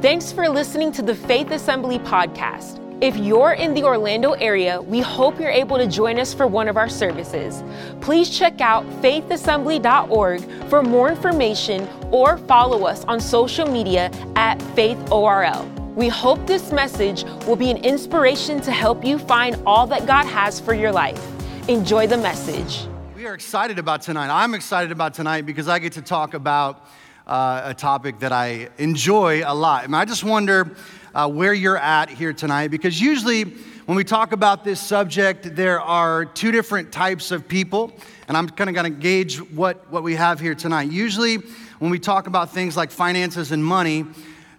Thanks for listening to the Faith Assembly podcast. If you're in the Orlando area, we hope you're able to join us for one of our services. Please check out faithassembly.org for more information or follow us on social media at faithorl. We hope this message will be an inspiration to help you find all that God has for your life. Enjoy the message. We are excited about tonight. I'm excited about tonight because I get to talk about uh, a topic that I enjoy a lot. And I just wonder uh, where you're at here tonight because usually when we talk about this subject, there are two different types of people, and I'm kind of going to gauge what, what we have here tonight. Usually, when we talk about things like finances and money,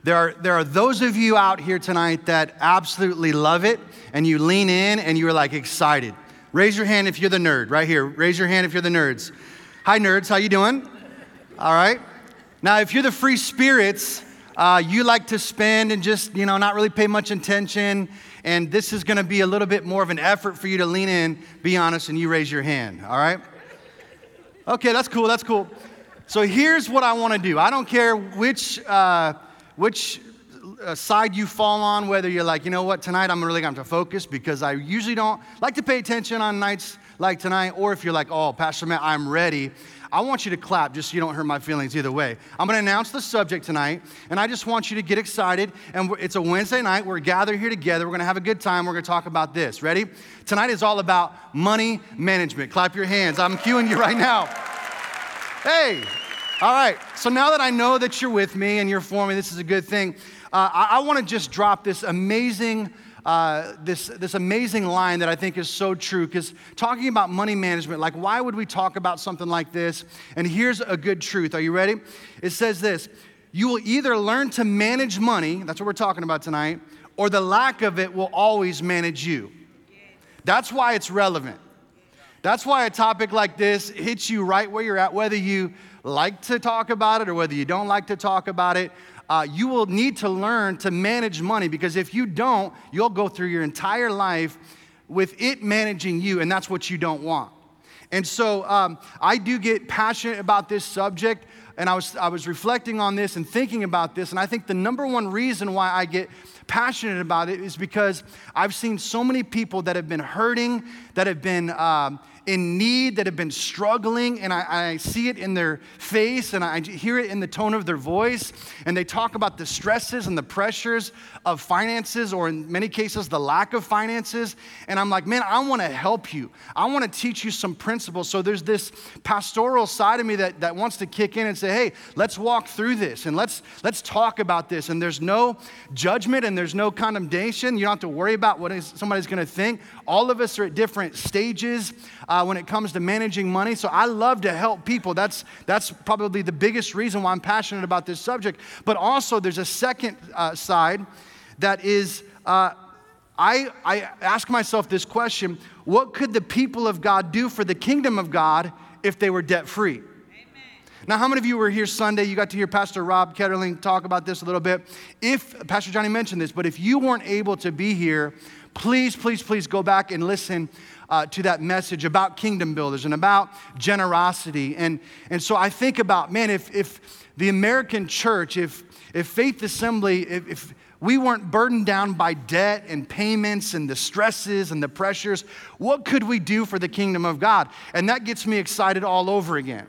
there are, there are those of you out here tonight that absolutely love it, and you lean in and you're like excited. Raise your hand if you're the nerd, right here. Raise your hand if you're the nerds. Hi, nerds, how you doing? All right. Now, if you're the free spirits, uh, you like to spend and just, you know, not really pay much attention, and this is gonna be a little bit more of an effort for you to lean in, be honest, and you raise your hand, all right? Okay, that's cool, that's cool. So here's what I wanna do. I don't care which, uh, which uh, side you fall on, whether you're like, you know what, tonight I'm really going to focus because I usually don't like to pay attention on nights like tonight, or if you're like, oh, Pastor Matt, I'm ready. I want you to clap just so you don't hurt my feelings either way. I'm going to announce the subject tonight, and I just want you to get excited. And it's a Wednesday night. We're gathered here together. We're going to have a good time. We're going to talk about this. Ready? Tonight is all about money management. Clap your hands. I'm cueing you right now. Hey, all right. So now that I know that you're with me and you're for me, this is a good thing. Uh, I, I want to just drop this amazing uh, this, this amazing line that I think is so true because talking about money management, like, why would we talk about something like this? And here's a good truth. Are you ready? It says this You will either learn to manage money, that's what we're talking about tonight, or the lack of it will always manage you. That's why it's relevant. That's why a topic like this hits you right where you're at, whether you like to talk about it or whether you don't like to talk about it uh, you will need to learn to manage money because if you don't, you'll go through your entire life with it managing you, and that's what you don't want. And so um, I do get passionate about this subject, and I was, I was reflecting on this and thinking about this, and I think the number one reason why I get passionate about it is because I've seen so many people that have been hurting, that have been um, in need, that have been struggling, and I, I, see it in their face and I hear it in the tone of their voice. And they talk about the stresses and the pressures of finances, or in many cases, the lack of finances. And I'm like, man, I want to help you. I want to teach you some principles. So there's this pastoral side of me that, that wants to kick in and say, hey, let's walk through this and let's, let's talk about this. And there's no judgment and there's no condemnation. You don't have to worry about what somebody's going to think. All of us are at different stages uh, when it comes to managing money. So I love to help people. That's, that's probably the biggest reason why I'm passionate about this subject. But also, there's a second uh, side that is, uh, I, I ask myself this question what could the people of God do for the kingdom of God if they were debt free? Now, how many of you were here Sunday? You got to hear Pastor Rob Ketterling talk about this a little bit. If, Pastor Johnny mentioned this, but if you weren't able to be here, please, please, please go back and listen uh, to that message about kingdom builders and about generosity. And, and so I think about, man, if, if the American church, if, if Faith Assembly, if, if we weren't burdened down by debt and payments and the stresses and the pressures, what could we do for the kingdom of God? And that gets me excited all over again.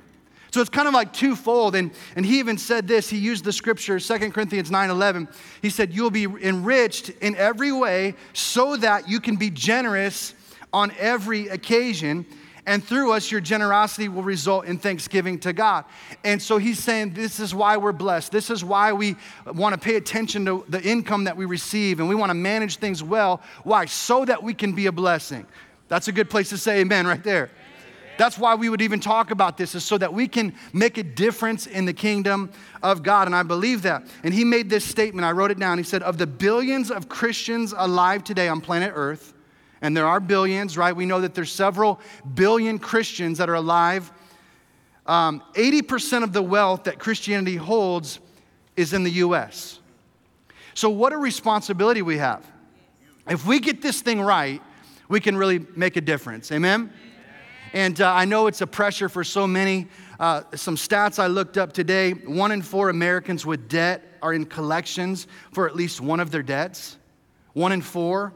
So it's kind of like twofold. And, and he even said this, he used the scripture, 2 Corinthians 9 11. He said, You'll be enriched in every way so that you can be generous on every occasion. And through us, your generosity will result in thanksgiving to God. And so he's saying this is why we're blessed. This is why we want to pay attention to the income that we receive and we want to manage things well. Why? So that we can be a blessing. That's a good place to say amen right there. That's why we would even talk about this, is so that we can make a difference in the kingdom of God. And I believe that. And he made this statement, I wrote it down. He said, Of the billions of Christians alive today on planet Earth, and there are billions, right? We know that there's several billion Christians that are alive. Um, 80% of the wealth that Christianity holds is in the US. So, what a responsibility we have. If we get this thing right, we can really make a difference. Amen? And uh, I know it's a pressure for so many. Uh, some stats I looked up today one in four Americans with debt are in collections for at least one of their debts. One in four.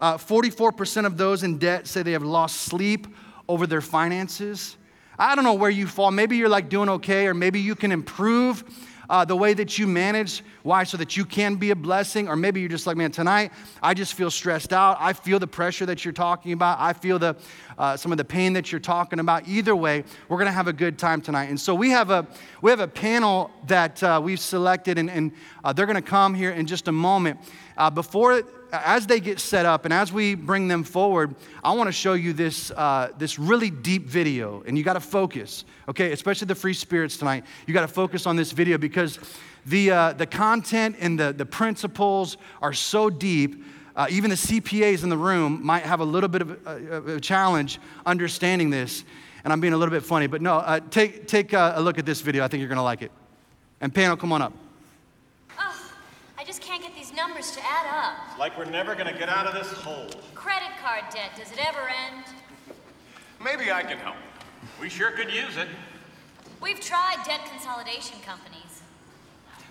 Uh, 44% of those in debt say they have lost sleep over their finances. I don't know where you fall. Maybe you're like doing okay, or maybe you can improve uh, the way that you manage. Why? So that you can be a blessing. Or maybe you're just like, man, tonight I just feel stressed out. I feel the pressure that you're talking about. I feel the, uh, some of the pain that you're talking about. Either way, we're going to have a good time tonight. And so we have a, we have a panel that uh, we've selected, and, and uh, they're going to come here in just a moment. Uh, before as they get set up and as we bring them forward, I want to show you this, uh, this really deep video. And you got to focus, okay? Especially the free spirits tonight. You got to focus on this video because the, uh, the content and the, the principles are so deep. Uh, even the CPAs in the room might have a little bit of a, a challenge understanding this. And I'm being a little bit funny, but no, uh, take, take a look at this video. I think you're going to like it. And panel, come on up I just can't get these numbers to add up. Like we're never gonna get out of this hole. Credit card debt, does it ever end? Maybe I can help. We sure could use it. We've tried debt consolidation companies.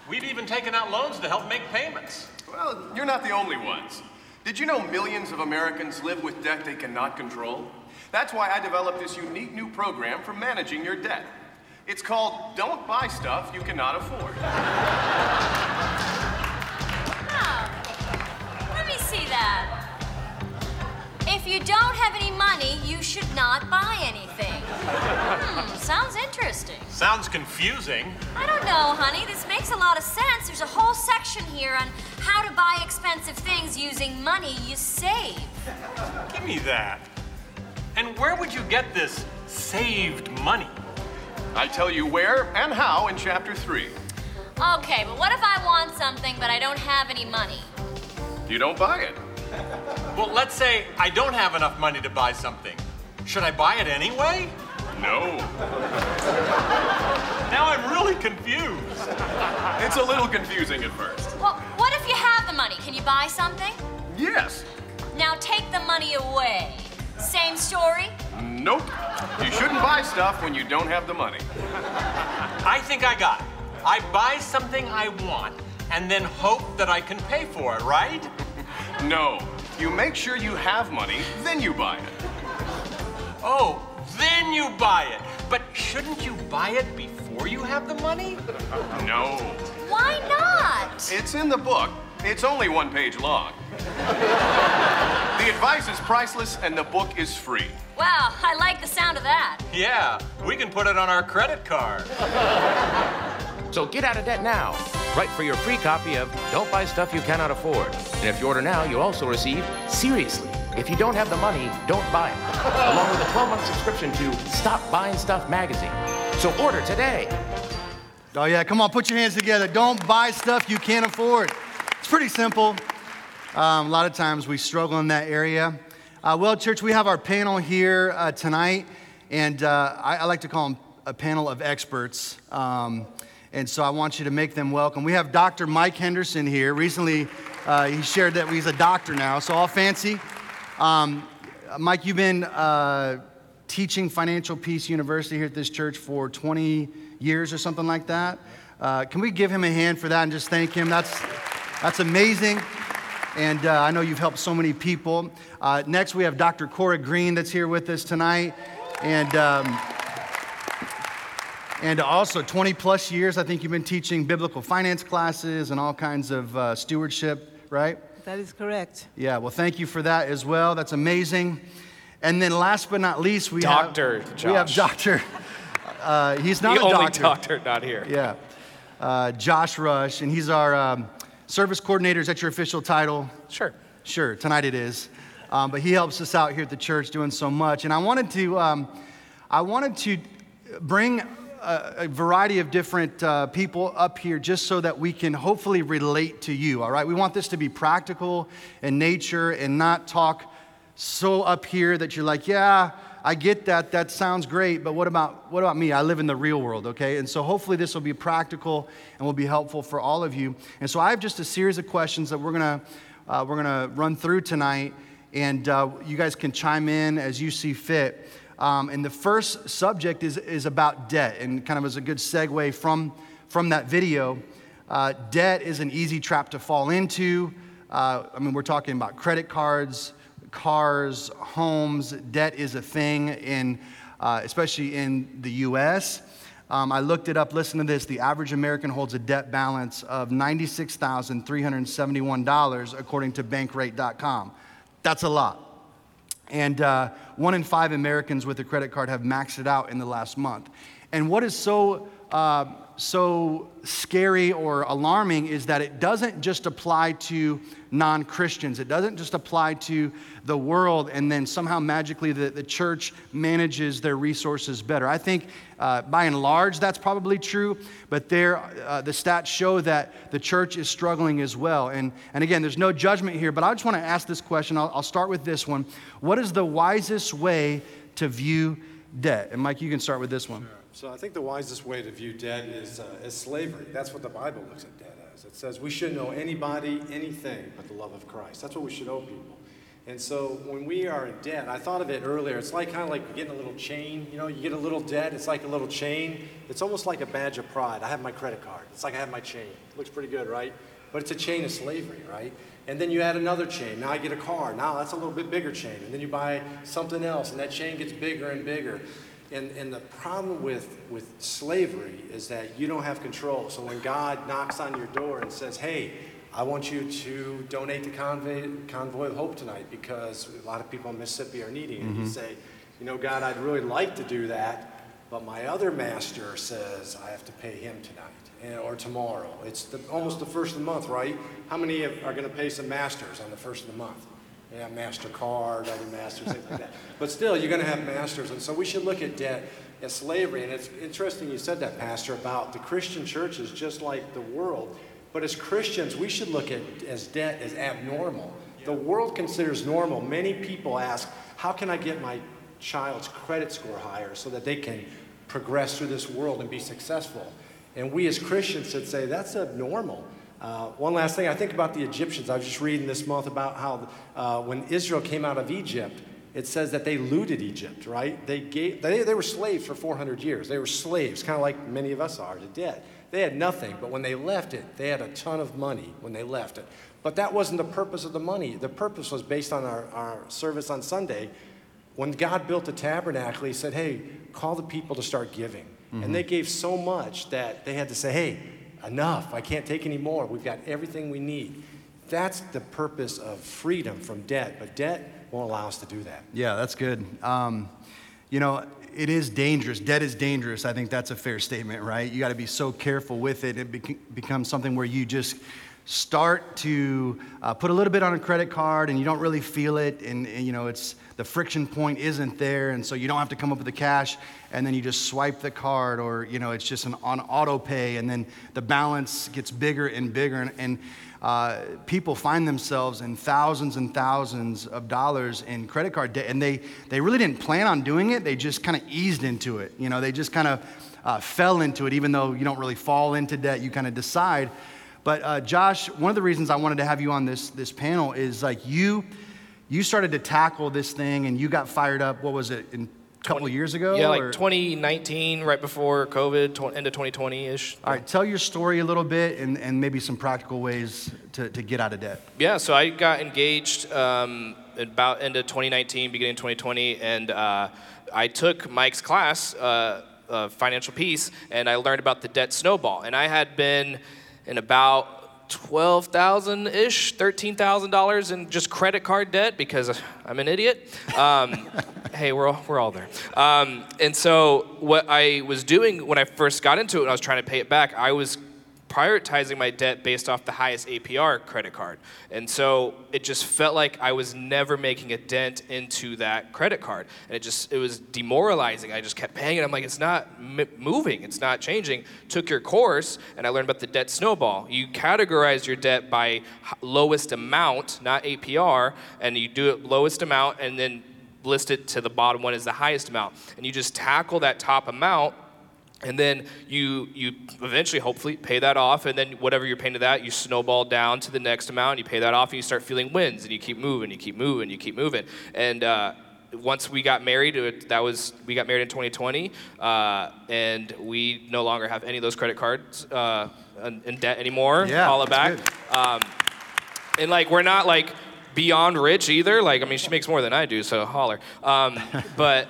We've even taken out loans to help make payments. Well, you're not the only ones. Did you know millions of Americans live with debt they cannot control? That's why I developed this unique new program for managing your debt. It's called Don't Buy Stuff You Cannot Afford. If you don't have any money, you should not buy anything. Hmm, sounds interesting. Sounds confusing. I don't know, honey. This makes a lot of sense. There's a whole section here on how to buy expensive things using money you save. Give me that. And where would you get this saved money? I tell you where and how in chapter 3. Okay, but what if I want something but I don't have any money? You don't buy it. Well, let's say I don't have enough money to buy something. Should I buy it anyway? No. now I'm really confused. It's a little confusing at first. Well, what if you have the money? Can you buy something? Yes. Now take the money away. Same story? Nope. You shouldn't buy stuff when you don't have the money. I think I got it. I buy something I want and then hope that I can pay for it, right? no. You make sure you have money, then you buy it. Oh, then you buy it. But shouldn't you buy it before you have the money? No. Why not? It's in the book. It's only one page long. the advice is priceless and the book is free. Wow, I like the sound of that. Yeah, we can put it on our credit card. So get out of debt now. Write for your free copy of Don't Buy Stuff You Cannot Afford. And if you order now, you'll also receive Seriously. If you don't have the money, don't buy it. Along with a 12 month subscription to Stop Buying Stuff magazine. So order today. Oh, yeah, come on, put your hands together. Don't buy stuff you can't afford. It's pretty simple. Um, a lot of times we struggle in that area. Uh, well, church, we have our panel here uh, tonight, and uh, I, I, like to call them a panel of experts. Um, and so I want you to make them welcome. We have Dr. Mike Henderson here. Recently, uh, he shared that he's a doctor now, so all fancy. Um, Mike, you've been uh, teaching Financial Peace University here at this church for 20 years or something like that. Uh, can we give him a hand for that and just thank him? That's, that's amazing. And uh, I know you've helped so many people. Uh, next, we have Dr. Cora Green that's here with us tonight. And um, and also, 20 plus years, I think you've been teaching biblical finance classes and all kinds of uh, stewardship, right? That is correct. Yeah, well, thank you for that as well. That's amazing. And then last but not least, we doctor have Josh. we have Doctor. Uh, he's not the a only doctor. doctor not here. Yeah, uh, Josh Rush, and he's our um, service coordinator. Is that your official title? Sure. Sure. Tonight it is. Um, but he helps us out here at the church doing so much. And I wanted to, um, I wanted to bring a, a variety of different uh, people up here just so that we can hopefully relate to you, all right? We want this to be practical in nature and not talk so up here that you're like, yeah, I get that. That sounds great, but what about what about me? I live in the real world, okay? And so hopefully this will be practical and will be helpful for all of you. And so I have just a series of questions that we're gonna uh, we're gonna run through tonight, and uh, you guys can chime in as you see fit. Um, and the first subject is, is about debt, and kind of as a good segue from, from that video. uh, debt is an easy trap to fall into. Uh, I mean, we're talking about credit cards, cars, homes. Debt is a thing, in, uh, especially in the US. Um, I looked it up, listen to this. The average American holds a debt balance of $96,371, according to bankrate.com. That's a lot. And uh, one in five Americans with a credit card have maxed it out in the last month. And what is so uh, so scary or alarming is that it doesn't just apply to non Christians. It doesn't just apply to the world and then somehow magically the, the church manages their resources better. I think uh, by and large that's probably true, but there, uh, the stats show that the church is struggling as well. And, and again, there's no judgment here, but I just want to ask this question. I'll, I'll start with this one What is the wisest way to view debt? And Mike, you can start with this one. So I think the wisest way to view debt is, uh, is slavery. That's what the Bible looks at debt as. It says we shouldn't owe anybody anything but the love of Christ. That's what we should owe people. And so when we are in debt, I thought of it earlier. It's like kind of like getting a little chain. You know, you get a little debt. It's like a little chain. It's almost like a badge of pride. I have my credit card. It's like I have my chain. It looks pretty good, right? But it's a chain of slavery, right? And then you add another chain. Now I get a car. Now that's a little bit bigger chain. And then you buy something else, and that chain gets bigger and bigger. And, and the problem with, with slavery is that you don't have control. So when God knocks on your door and says, hey, I want you to donate to Convoy, Convoy of Hope tonight because a lot of people in Mississippi are needing it. Mm-hmm. You say, you know, God, I'd really like to do that, but my other master says I have to pay him tonight or tomorrow. It's the, almost the first of the month, right? How many are going to pay some masters on the first of the month? Yeah, MasterCard, other masters, things like that. But still, you're going to have masters. And so we should look at debt as slavery. And it's interesting you said that, Pastor, about the Christian church is just like the world. But as Christians, we should look at as debt as abnormal. The world considers normal. Many people ask, how can I get my child's credit score higher so that they can progress through this world and be successful? And we as Christians should say, that's abnormal. Uh, one last thing, I think about the Egyptians. I was just reading this month about how uh, when Israel came out of Egypt, it says that they looted Egypt, right? They, gave, they, they were slaves for 400 years. They were slaves, kind of like many of us are to debt. They had nothing, but when they left it, they had a ton of money when they left it. But that wasn't the purpose of the money. The purpose was based on our, our service on Sunday. When God built the tabernacle, He said, hey, call the people to start giving. Mm-hmm. And they gave so much that they had to say, hey, enough. I can't take any more. We've got everything we need. That's the purpose of freedom from debt, but debt won't allow us to do that. Yeah, that's good. Um, you know, it is dangerous. Debt is dangerous. I think that's a fair statement, right? You got to be so careful with it. It becomes something where you just start to uh, put a little bit on a credit card and you don't really feel it and, and, you know it's the friction point isn't there and so you don't have to come up with the cash and then you just swipe the card or you know it's just an on auto pay and then the balance gets bigger and bigger and, and uh, people find themselves in thousands and thousands of dollars in credit card debt and they, they really didn't plan on doing it they just kind of eased into it you know they just kind of uh, fell into it even though you don't really fall into debt you kind of decide. But uh, Josh, one of the reasons I wanted to have you on this, this panel is like you, you started to tackle this thing and you got fired up. What was it in a couple years ago? Yeah, like 2019, right before COVID, tw- end of 2020 ish. All right, tell your story a little bit and, and maybe some practical ways to, to get out of debt. Yeah, so I got engaged um, about end of 2019, beginning 2020, and uh, I took Mike's class. Uh, uh, financial peace, and I learned about the debt snowball. And I had been in about 12000 ish, $13,000 in just credit card debt because I'm an idiot. Um, hey, we're all, we're all there. Um, and so, what I was doing when I first got into it and I was trying to pay it back, I was prioritizing my debt based off the highest APR credit card. And so it just felt like I was never making a dent into that credit card. And it just, it was demoralizing. I just kept paying it. I'm like, it's not m- moving, it's not changing. Took your course, and I learned about the debt snowball. You categorize your debt by lowest amount, not APR, and you do it lowest amount, and then list it to the bottom one as the highest amount. And you just tackle that top amount and then you you eventually hopefully pay that off and then whatever you're paying to that you snowball down to the next amount and you pay that off and you start feeling wins and you keep moving you keep moving you keep moving and uh, once we got married, that was we got married in 2020, uh, and we no longer have any of those credit cards uh, in in debt anymore. Yeah, all it back. Um, and like we're not like beyond rich either. Like I mean, she makes more than I do, so holler. Um, but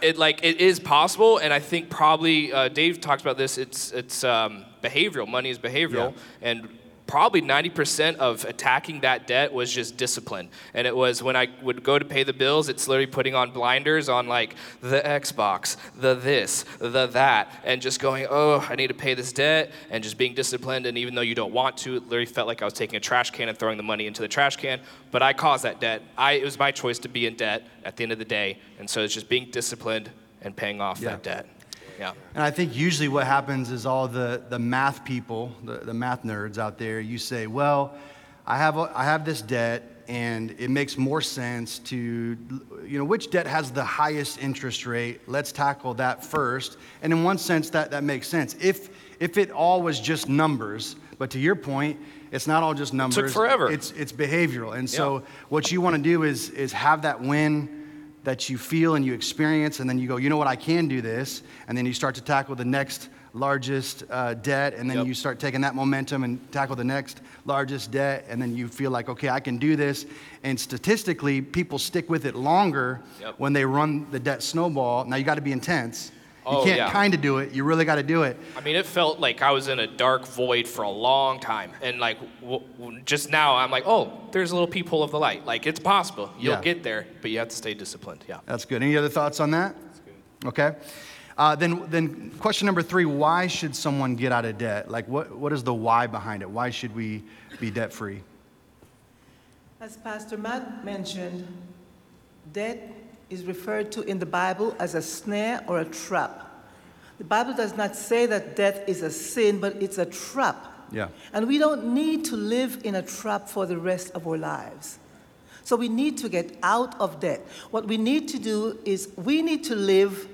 it like it is possible, and I think probably uh, Dave talks about this. It's it's um, behavioral. Money is behavioral, and probably 90% of attacking that debt was just discipline. And it was when I would go to pay the bills, it's literally putting on blinders on like the Xbox, the this, the that, and just going, oh, I need to pay this debt, and just being disciplined. And even though you don't want to, it literally felt like I was taking a trash can and throwing the money into the trash can. But I caused that debt. I, it was my choice to be in debt at the end of the day. And so it's just being disciplined and paying off Yeah. that debt. Yeah. And I think usually what happens is all the, the math people, the, the math nerds out there, you say, well, I have, a, I have this debt and it makes more sense to, you know, which debt has the highest interest rate? Let's tackle that first. And in one sense, that, that makes sense. If, if it all was just numbers, but to your point, it's not all just numbers. Took forever. It's, it's behavioral. And so Yeah. what you want to do is, is have that win that you feel and you experience, and then you go, you know what, I can do this. And then you start to tackle the next largest uh, debt, and then Yep. you start taking that momentum and tackle the next largest debt, and then you feel like, okay, I can do this. And statistically, people stick with it longer Yep. when they run the debt snowball. Now, you got to be intense. You Oh, can't yeah. kind of do it, you really got to do it. I mean, it felt like I was in a dark void for a long time. And like, w- w- just now, I'm like, oh, there's a little peephole of the light. Like, it's possible. You'll Yeah. get there, but you have to stay disciplined. Yeah. That's good. Any other thoughts on that? Okay. Uh, then, then question number three: Why should someone get out of debt? Like, what, what is the why behind it? Why should we be debt free? As Pastor Matt mentioned, debt is referred to in the Bible as a snare or a trap. The Bible does not say that death is a sin, but it's a trap. Yeah. And we don't need to live in a trap for the rest of our lives. So we need to get out of debt. What we need to do is we need to live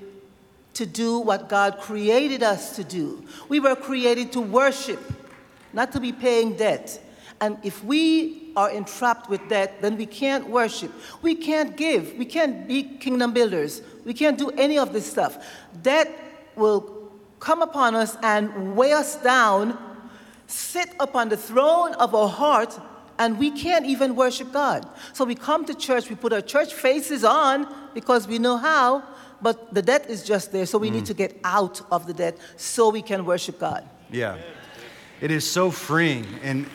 to do what God created us to do. We were created to worship, not to be paying debt. And if we are entrapped with debt, then we can't worship. We can't give. We can't be kingdom builders. We can't do any of this stuff. Debt will come upon us and weigh us down, sit upon the throne of our heart, and we can't even worship God. So we come to church, we put our church faces on because we know how, but the debt is just there. So we need mm. to get out of the debt so we can worship God. Yeah. It is so freeing. And,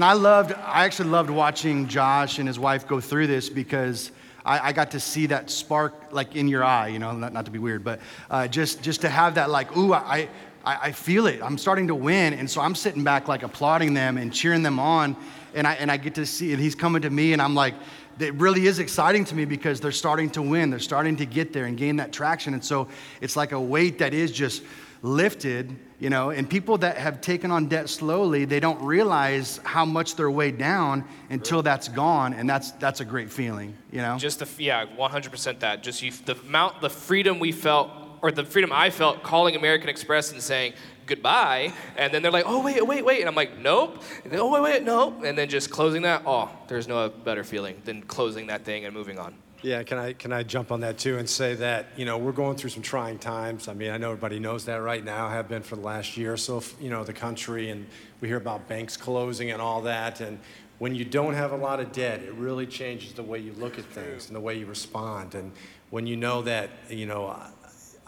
and I loved, I actually loved watching Josh and his wife go through this because I, I got to see that spark like in your eye, you know, not, not to be weird, but uh, just, just to have that like, ooh, I, I, I feel it. I'm starting to win. And so I'm sitting back like applauding them and cheering them on. And I, and I get to see, and he's coming to me and I'm like, it really is exciting to me because they're starting to win. They're starting to get there and gain that traction. And so it's like a weight that is just lifted, you know. And people that have taken on debt slowly, they don't realize how much they're weighed down until that's gone. And that's, that's a great feeling, you know. Just the yeah, 100% that. Just you, the amount, the freedom we felt, or the freedom I felt calling American Express and saying goodbye, and then they're like, oh wait, wait, wait, and I'm like, nope. And then, oh wait, wait, nope, and then just closing that. Oh, there's no better feeling than closing that thing and moving on. Yeah, can I can I jump on that too and say that you know we're going through some trying times. I mean, I know everybody knows that right now. Have been for the last year or so. You know, the country and we hear about banks closing and all that. And when you don't have a lot of debt, it really changes the way you look at things and the way you respond. And when you know that you know.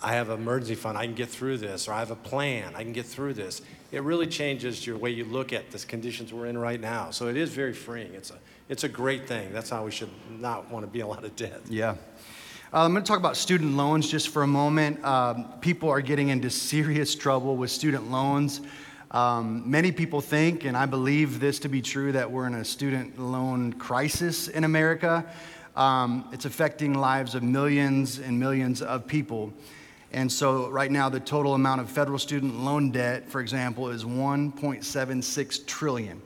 I have an emergency fund, I can get through this, or I have a plan, I can get through this. It really changes your way you look at the conditions we're in right now. So it is very freeing. It's a, it's a great thing. That's how we should not want to be a lot of debt. Yeah. Uh, I'm going to talk about student loans just for a moment. Um, people are getting into serious trouble with student loans. Um, many people think, and I believe this to be true, that we're in a student loan crisis in America. Um, it's affecting lives of millions and millions of people. And so, right now, the total amount of federal student loan debt, for example, is 1.76 trillion.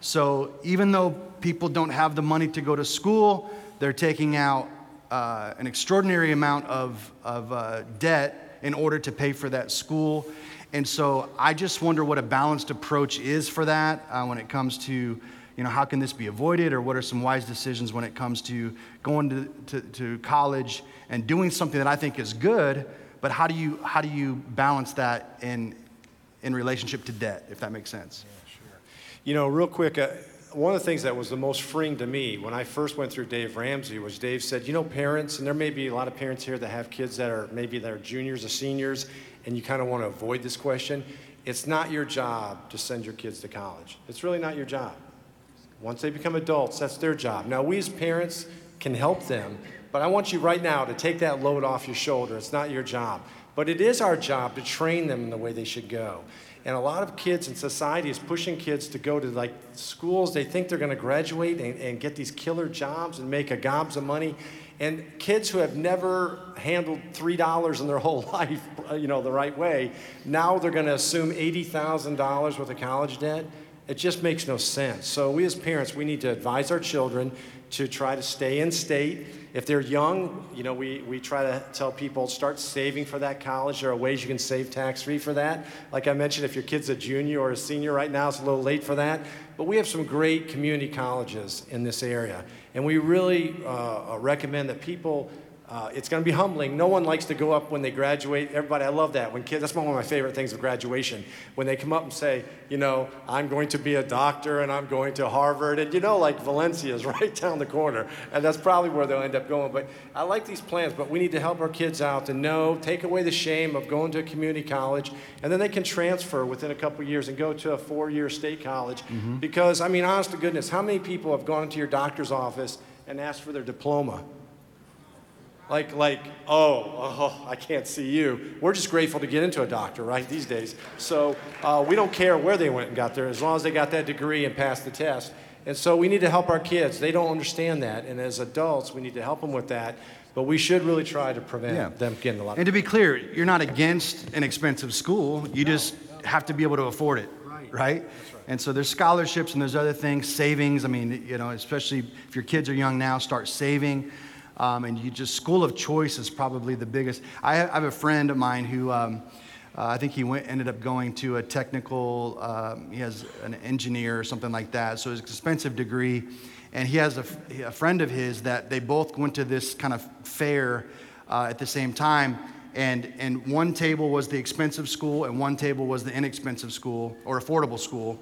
So, even though people don't have the money to go to school, they're taking out uh, an extraordinary amount of, of uh, debt in order to pay for that school. And so I just wonder what a balanced approach is for that uh, when it comes to, you know, how can this be avoided or what are some wise decisions when it comes to going to, to, to college and doing something that I think is good, but how do you, how do you balance that in, in relationship to debt, if that makes sense? You know, real quick, uh, one of the things that was the most freeing to me when I first went through Dave Ramsey was Dave said, you know, parents, and there may be a lot of parents here that have kids that are maybe they're juniors or seniors, and you kind of want to avoid this question. It's not your job to send your kids to college. It's really not your job. Once they become adults, that's their job. Now, we as parents can help them, but I want you right now to take that load off your shoulder. It's not your job. But it is our job to train them in the way they should go. And a lot of kids in society is pushing kids to go to like schools. They think they're going to graduate and, and get these killer jobs and make a gobs of money. And kids who have never handled $3 in their whole life, you know, the right way, now they're going to assume $80,000 worth of college debt. It just makes no sense. So we as parents, we need to advise our children to try to stay in state. If they're young, you know, we, we try to tell people start saving for that college. There are ways you can save tax free for that. Like I mentioned, if your kid's a junior or a senior right now, it's a little late for that. But we have some great community colleges in this area. And we really uh, recommend that people uh, it's going to be humbling. No one likes to go up when they graduate. Everybody, I love that. When kids, that's one of my favorite things of graduation. When they come up and say, you know, I'm going to be a doctor and I'm going to Harvard. And you know, like Valencia is right down the corner. And that's probably where they'll end up going. But I like these plans, but we need to help our kids out to know, take away the shame of going to a community college. And then they can transfer within a couple years and go to a four year state college. Mm-hmm. Because, I mean, honest to goodness, how many people have gone to your doctor's office and asked for their diploma? Like, like, oh, oh, I can't see you. We're just grateful to get into a doctor, right, these days. So uh, we don't care where they went and got there, as long as they got that degree and passed the test. And so we need to help our kids. They don't understand that. And as adults, we need to help them with that. But we should really try to prevent yeah. them getting a lot. And to be clear, you're not against an expensive school. You no. just have to be able to afford it, right? right? right? And so there's scholarships and there's other things, savings. I mean, you know, especially if your kids are young now, start saving. Um, and you just, school of choice is probably the biggest. I have a friend of mine who, um, uh, I think he went, ended up going to a technical, um, he has an engineer or something like that. So it's an expensive degree. And he has a, a, friend of his that they both went to this kind of fair uh, at the same time. And, and one table was the expensive school, and one table was the inexpensive school or affordable school.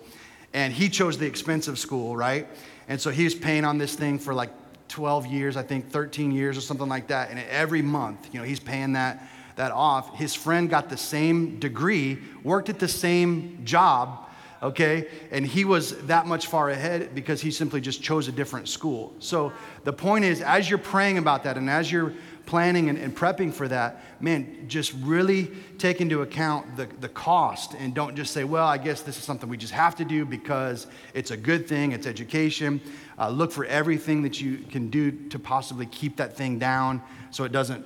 And he chose the expensive school, right? And so he was paying on this thing for like 12 years, I think 13 years or something like that. And every month, you know, he's paying that, that off. His friend got the same degree, worked at the same job, okay? And he was that much far ahead because he simply just chose a different school. So the point is, as you're praying about that and as you're planning and, and, prepping for that, man, just really take into account the, the cost and don't just say, well, I guess this is something we just have to do because it's a good thing, it's education. Uh, look for everything that you can do to possibly keep that thing down so it doesn't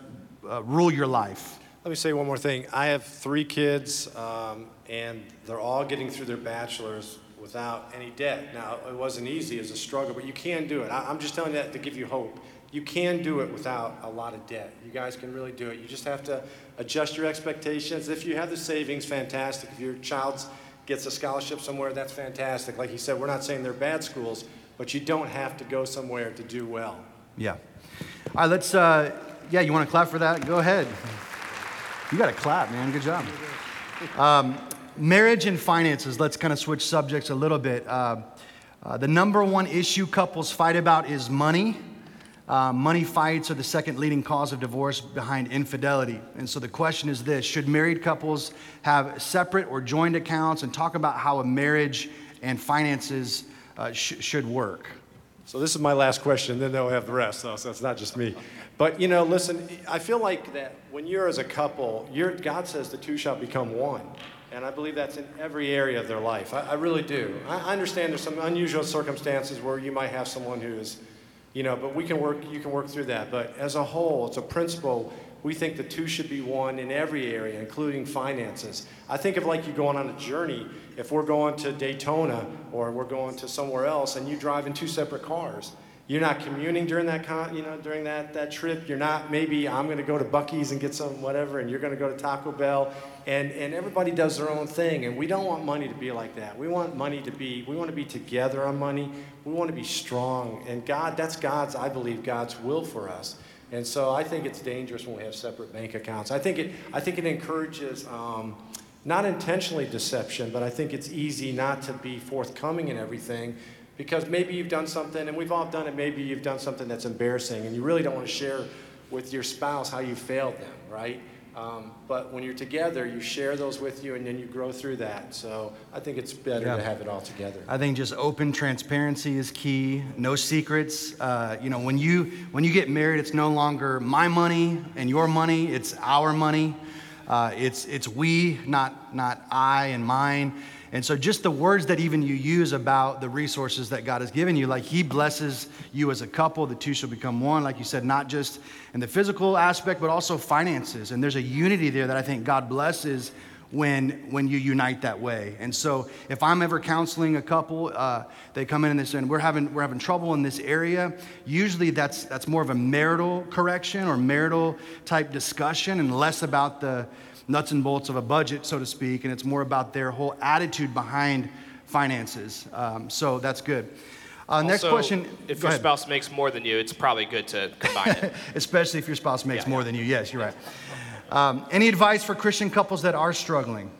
uh, rule your life. Let me say one more thing. I have three kids, um, and they're all getting through their bachelor's without any debt. Now, it wasn't easy, it's a struggle, but you can do it. I, I'm just telling you that to give you hope you can do it without a lot of debt. You guys can really do it. You just have to adjust your expectations. If you have the savings, fantastic. If your child gets a scholarship somewhere, that's fantastic. Like he said, we're not saying they're bad schools, but you don't have to go somewhere to do well. Yeah. All right, let's, uh, yeah, you want to clap for that? Go ahead. You got to clap, man. Good job. Um, marriage and finances, let's kind of switch subjects a little bit. Uh, uh, the number one issue couples fight about is money. Uh, money fights are the second leading cause of divorce behind infidelity. And so the question is this Should married couples have separate or joined accounts and talk about how a marriage and finances uh, sh- should work? So this is my last question, then they'll have the rest, so it's not just me. But you know, listen, I feel like that when you're as a couple, God says the two shall become one. And I believe that's in every area of their life. I, I really do. I, I understand there's some unusual circumstances where you might have someone who is you know, but we can work, you can work through that. But as a whole, it's a principle. We think the two should be one in every area, including finances. I think of like you going on a journey. If we're going to Daytona or we're going to somewhere else and you drive in two separate cars, You're not communing during that, con, you know, during that, that trip. You're not, maybe I'm going to go to Buc-ee's and get some whatever, and you're going to go to Taco Bell. And, and everybody does their own thing. And we don't want money to be like that. We want money to be, we want to be together on money. We want to be strong. And God, that's God's, I believe, God's will for us. And so I think it's dangerous when we have separate bank accounts. I think it, I think it encourages, um, not intentionally deception, but I think it's easy not to be forthcoming in everything because maybe you've done something, and we've all done it, maybe you've done something that's embarrassing, and you really don't want to share with your spouse how you failed them, right? Um, but when you're together, you share those with you, and then you grow through that. So I think it's better Yeah. to have it all together. I think just open transparency is key. No secrets. Uh, you know, when you when you get married, it's no longer my money and your money. It's our money. Uh, it's it's we, not not I and mine. And so, just the words that even you use about the resources that God has given you, like He blesses you as a couple, the two shall become one, like you said, not just in the physical aspect, but also finances. And there's a unity there that I think God blesses when when you unite that way. And so, if I'm ever counseling a couple, uh, they come in and they say, "We're having we're having trouble in this area." Usually, that's that's more of a marital correction or marital type discussion, and less about the nuts and bolts of a budget, so to speak. And it's more about their whole attitude behind finances. Um, so that's good. Uh, next question. If your ahead. spouse makes more than you, it's probably good to combine it. especially if your spouse makes Yeah, more yeah. than you. Yes, you're right. Um, any advice for Christian couples that are struggling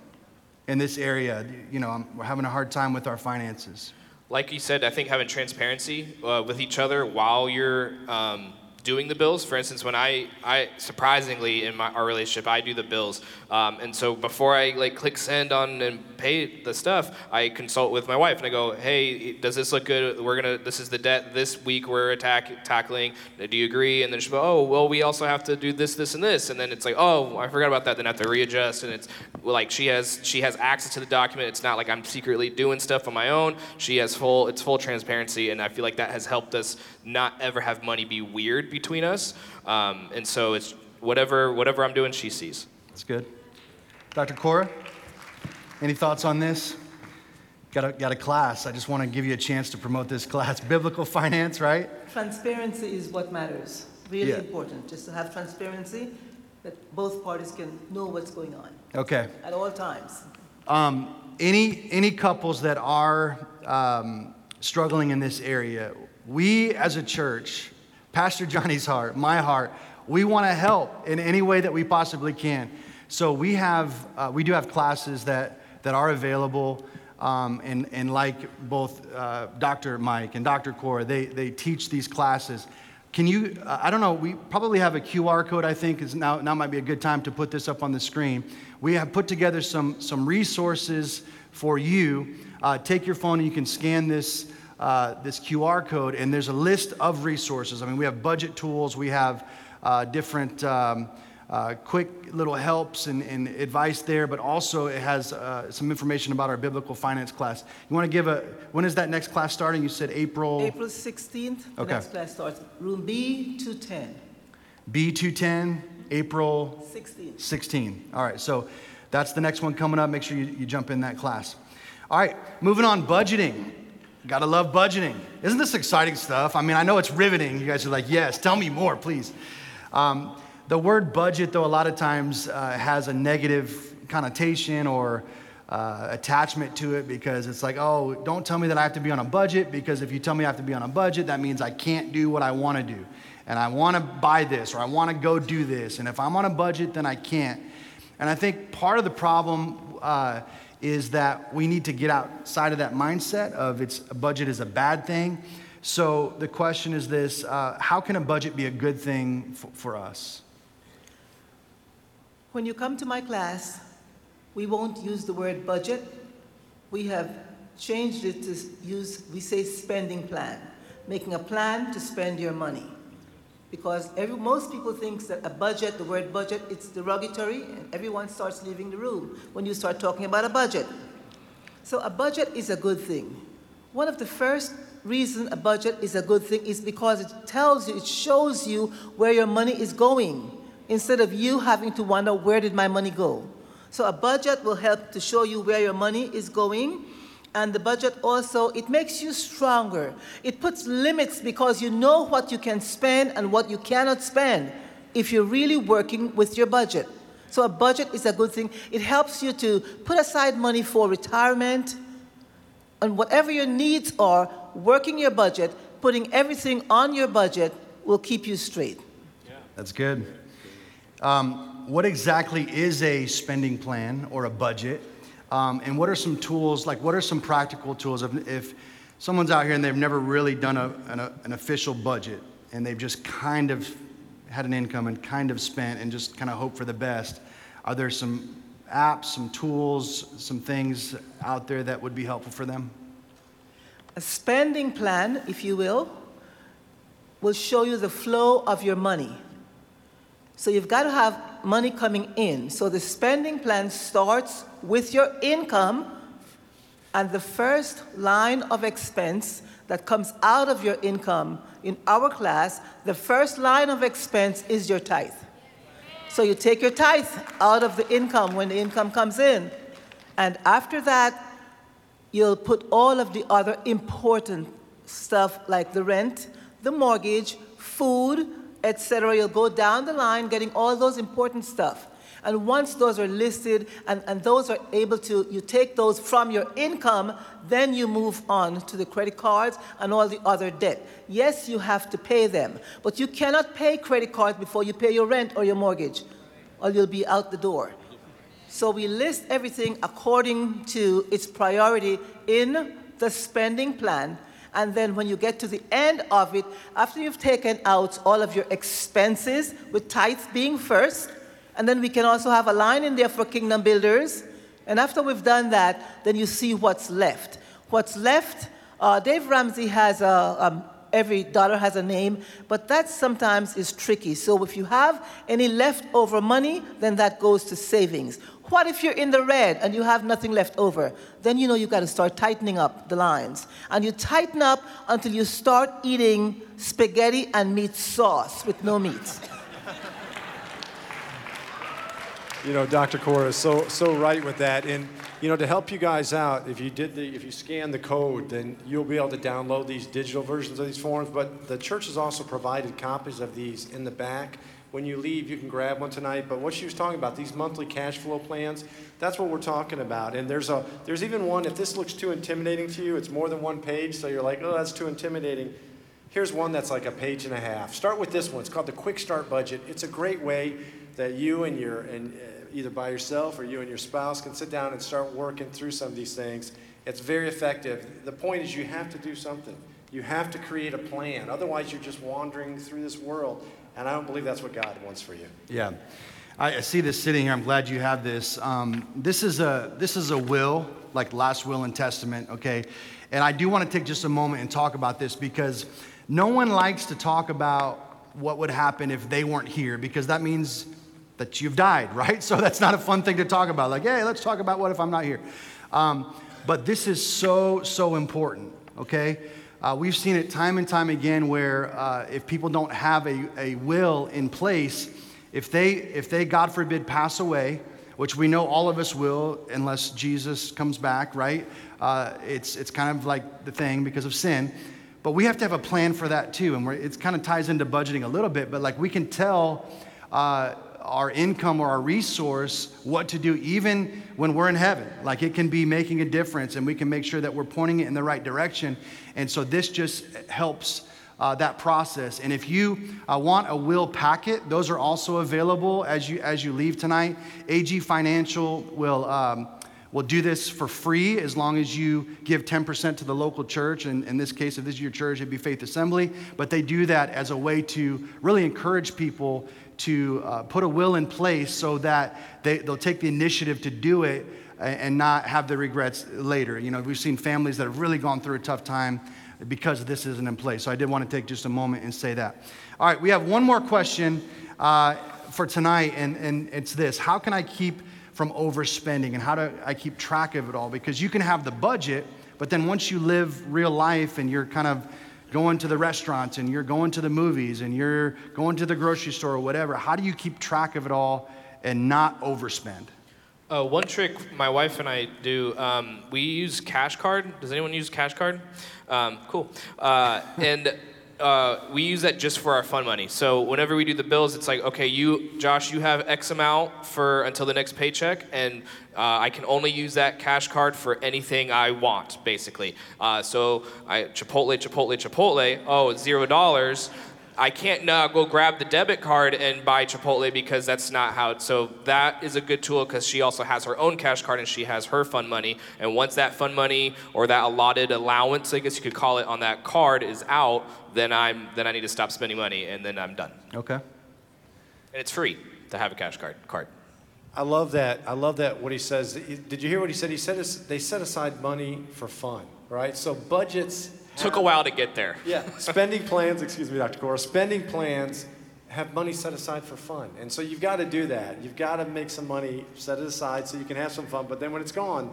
in this area? You know, I'm, we're having a hard time with our finances. like you said, I think having transparency uh, with each other while you're um, doing the bills. For instance, when I, I surprisingly in my our relationship, I do the bills, um, and so before I like click send on and pay the stuff, I consult with my wife and I go, hey, does this look good? We're gonna, this is the debt this week we're attack, tackling. Do you agree? And then she'll go, oh, well, we also have to do this, this, and this, and then it's like, oh, I forgot about that. Then I have to readjust, and it's like she has she has access to the document. It's not like I'm secretly doing stuff on my own. She has full it's full transparency, and I feel like that has helped us not ever have money be weird between us. Um, and so it's whatever whatever I'm doing, she sees. That's good. Dr. Cora, any thoughts on this? Got a, got a class. I just want to give you a chance to promote this class. Biblical finance, right? Transparency is what matters. Really Yeah. important, just to have transparency that both parties can know what's going on Okay. at all times. Um, any, any couples that are um, struggling in this area, we as a church, Pastor Johnny's heart, my heart, we want to help in any way that we possibly can. So we have, uh, we do have classes that, that are available. Um, and, and like both uh, Dr. Mike and Dr. Cora, they, they teach these classes. Can you, uh, I don't know, we probably have a QR code, I think, is now, now might be a good time to put this up on the screen. We have put together some, some resources for you. Uh, take your phone and you can scan this, uh, this QR code, and there's a list of resources. I mean, we have budget tools, we have uh, different um, uh, quick little helps and, and advice there, but also it has uh, some information about our biblical finance class. You want to give a, when is that next class starting? You said April? April 16th, the Okay. next class starts, room B210, B210, April 16. 16. All right, so that's the next one coming up. Make sure you, you jump in that class. All right, moving on, budgeting. Gotta love budgeting. Isn't this exciting stuff? I mean, I know it's riveting. You guys are like, yes, tell me more, please. Um, the word budget, though, a lot of times uh, has a negative connotation or uh, attachment to it because it's like, oh, don't tell me that I have to be on a budget because if you tell me I have to be on a budget, that means I can't do what I want to do. And I want to buy this or I want to go do this. And if I'm on a budget, then I can't. And I think part of the problem uh, is that we need to get outside of that mindset of it's a budget is a bad thing. So the question is this uh, how can a budget be a good thing f- for us? When you come to my class, we won't use the word budget. We have changed it to use, we say spending plan, making a plan to spend your money. Because every, most people think that a budget, the word budget, it's derogatory, and everyone starts leaving the room when you start talking about a budget. So a budget is a good thing. One of the first reasons a budget is a good thing is because it tells you, it shows you where your money is going, instead of you having to wonder where did my money go. So a budget will help to show you where your money is going, And the budget also, it makes you stronger. It puts limits because you know what you can spend and what you cannot spend if you're really working with your budget. So a budget is a good thing. It helps you to put aside money for retirement and whatever your needs are, working your budget, putting everything on your budget will keep you straight. Yeah. That's good. Um, what exactly is a spending plan or a budget? Um, and what are some tools, like what are some practical tools if, if someone's out here and they've never really done a, an, a, an official budget and they've just kind of had an income and kind of spent and just kind of hope for the best? Are there some apps, some tools, some things out there that would be helpful for them? A spending plan, if you will, will show you the flow of your money. So you've got to have money coming in. So the spending plan starts with your income, and the first line of expense that comes out of your income in our class, the first line of expense is your tithe. So you take your tithe out of the income when the income comes in. And after that, you'll put all of the other important stuff like the rent, the mortgage, food, etc. You'll go down the line getting all those important stuff. And once those are listed and, and those are able to, you take those from your income, then you move on to the credit cards and all the other debt. Yes, you have to pay them, but you cannot pay credit cards before you pay your rent or your mortgage, or you'll be out the door. So we list everything according to its priority in the spending plan. And then when you get to the end of it, after you've taken out all of your expenses, with tithes being first, and then we can also have a line in there for kingdom builders. And after we've done that, then you see what's left. What's left, uh, Dave Ramsey has a, um, every dollar has a name, but that sometimes is tricky. So if you have any leftover money, then that goes to savings. What if you're in the red and you have nothing left over? Then you know you've got to start tightening up the lines. And you tighten up until you start eating spaghetti and meat sauce with no meat. You know, Dr. Cora is so, so right with that. And, you know, to help you guys out, if you did the, if you scan the code, then you'll be able to download these digital versions of these forms. But the church has also provided copies of these in the back. When you leave, you can grab one tonight. But what she was talking about, these monthly cash flow plans, that's what we're talking about. And there's a, there's even one, if this looks too intimidating to you, it's more than one page, so you're like, oh, that's too intimidating. Here's one that's like a page and a half. Start with this one. It's called the Quick Start Budget. It's a great way that you and your and uh, either by yourself or you and your spouse can sit down and start working through some of these things. It's very effective. The point is you have to do something. You have to create a plan. Otherwise, you're just wandering through this world. And I don't believe that's what God wants for you. Yeah. I see this sitting here. I'm glad you have this. Um, this is a this is a will, like last will and testament. Okay, and I do want to take just a moment and talk about this because no one likes to talk about what would happen if they weren't here because that means that you've died, right? So that's not a fun thing to talk about. Like, hey, let's talk about what if I'm not here. Um, but this is so so important. Okay. Uh, we've seen it time and time again where uh, if people don't have a, a will in place, if they, if they, God forbid, pass away, which we know all of us will unless Jesus comes back, right? Uh, it's, it's kind of like the thing because of sin. But we have to have a plan for that too. And it kind of ties into budgeting a little bit, but like we can tell uh, our income or our resource what to do even when we're in heaven. Like it can be making a difference and we can make sure that we're pointing it in the right direction. And so this just helps uh, that process. And if you uh, want a will packet, those are also available as you as you leave tonight. AG Financial will. Um, will do this for free as long as you give 10% to the local church. And in this case, if this is your church, it'd be Faith Assembly. But they do that as a way to really encourage people to uh, put a will in place so that they, they'll take the initiative to do it and not have the regrets later. You know, we've seen families that have really gone through a tough time because this isn't in place. So I did want to take just a moment and say that. All right, we have one more question uh, for tonight, and, and it's this How can I keep from overspending, and how do I keep track of it all? Because you can have the budget, but then once you live real life and you're kind of going to the restaurants and you're going to the movies and you're going to the grocery store or whatever, how do you keep track of it all and not overspend? Uh, one trick my wife and I do, um, we use Cash Card. Does anyone use Cash Card? Um, cool. Uh, and uh, we use that just for our fun money. So whenever we do the bills, it's like, okay, you, Josh, you have X amount for until the next paycheck, and uh, I can only use that cash card for anything I want, basically. Uh, so I Chipotle, Chipotle, Chipotle. Oh, zero dollars. I can't now go grab the debit card and buy Chipotle because that's not how. It, so that is a good tool because she also has her own cash card and she has her fun money. And once that fun money or that allotted allowance, I guess you could call it, on that card is out, then I'm then I need to stop spending money and then I'm done. Okay. And it's free to have a cash card. Card. I love that. I love that. What he says. Did you hear what he said? He said they set aside money for fun, right? So budgets Took a while to get there. Yeah, spending plans, excuse me, Dr. Cora, spending plans have money set aside for fun. And so you've got to do that. You've got to make some money, set it aside so you can have some fun. But then when it's gone,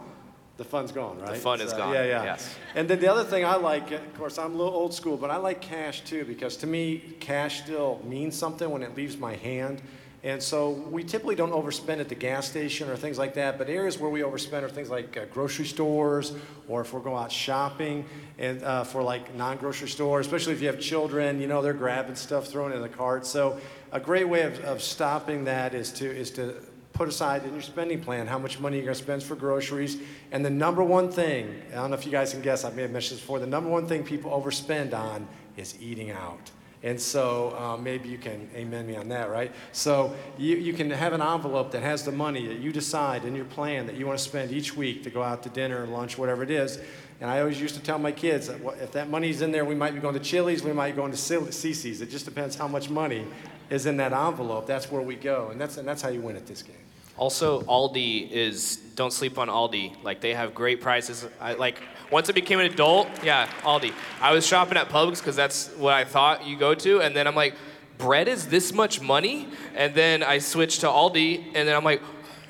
the fun's gone, right? The fun so, is gone. Yeah, yeah. Yes. And then the other thing I like, of course, I'm a little old school, but I like cash too because to me, cash still means something when it leaves my hand. And so we typically don't overspend at the gas station or things like that, but areas where we overspend are things like uh, grocery stores or if we're going out shopping and uh, for like non-grocery stores, especially if you have children, you know, they're grabbing stuff, throwing it in the cart. So a great way of, of stopping that is to, is to put aside in your spending plan how much money you're going to spend for groceries. And the number one thing, I don't know if you guys can guess, I may have mentioned this before, the number one thing people overspend on is eating out. And so uh, maybe you can amen me on that, right? So you, you can have an envelope that has the money that you decide in your plan that you want to spend each week to go out to dinner, lunch, whatever it is. And I always used to tell my kids that if that money's in there, we might be going to Chili's, we might be going to CiCi's. It just depends how much money is in that envelope. That's where we go. And that's, and that's how you win at this game. Also, Aldi is don't sleep on Aldi. Like they have great prices. I, like once I became an adult, yeah, Aldi. I was shopping at Publix because that's what I thought you go to, and then I'm like, bread is this much money, and then I switched to Aldi, and then I'm like.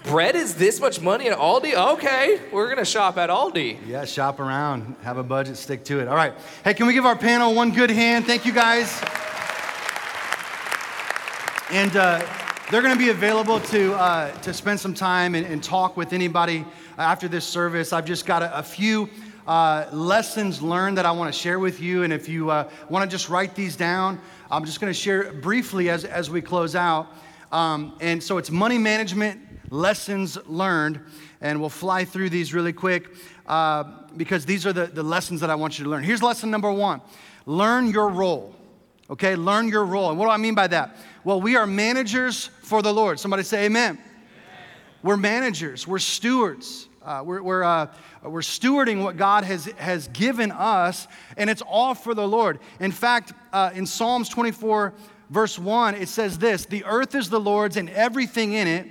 Bread is this much money at Aldi? Okay, we're gonna shop at Aldi. Yeah, shop around, have a budget, stick to it. All right. Hey, can we give our panel one good hand? Thank you guys. And uh, they're going to be available to, uh, to spend some time and, and, talk with anybody after this service. I've just got a, a few uh, lessons learned that I want to share with you. And if you uh, want to just write these down, I'm just going to share briefly as, as we close out. Um, and so it's money management lessons learned. And we'll fly through these really quick uh, because these are the, the lessons that I want you to learn. Here's lesson number one learn your role. Okay, learn your role. And what do I mean by that? Well, we are managers for the Lord. Somebody say amen. amen. We're managers, we're stewards. Uh, we're, we're, uh, we're stewarding what God has, has given us, and it's all for the Lord. In fact, uh, in Psalms 24, verse 1, it says this The earth is the Lord's and everything in it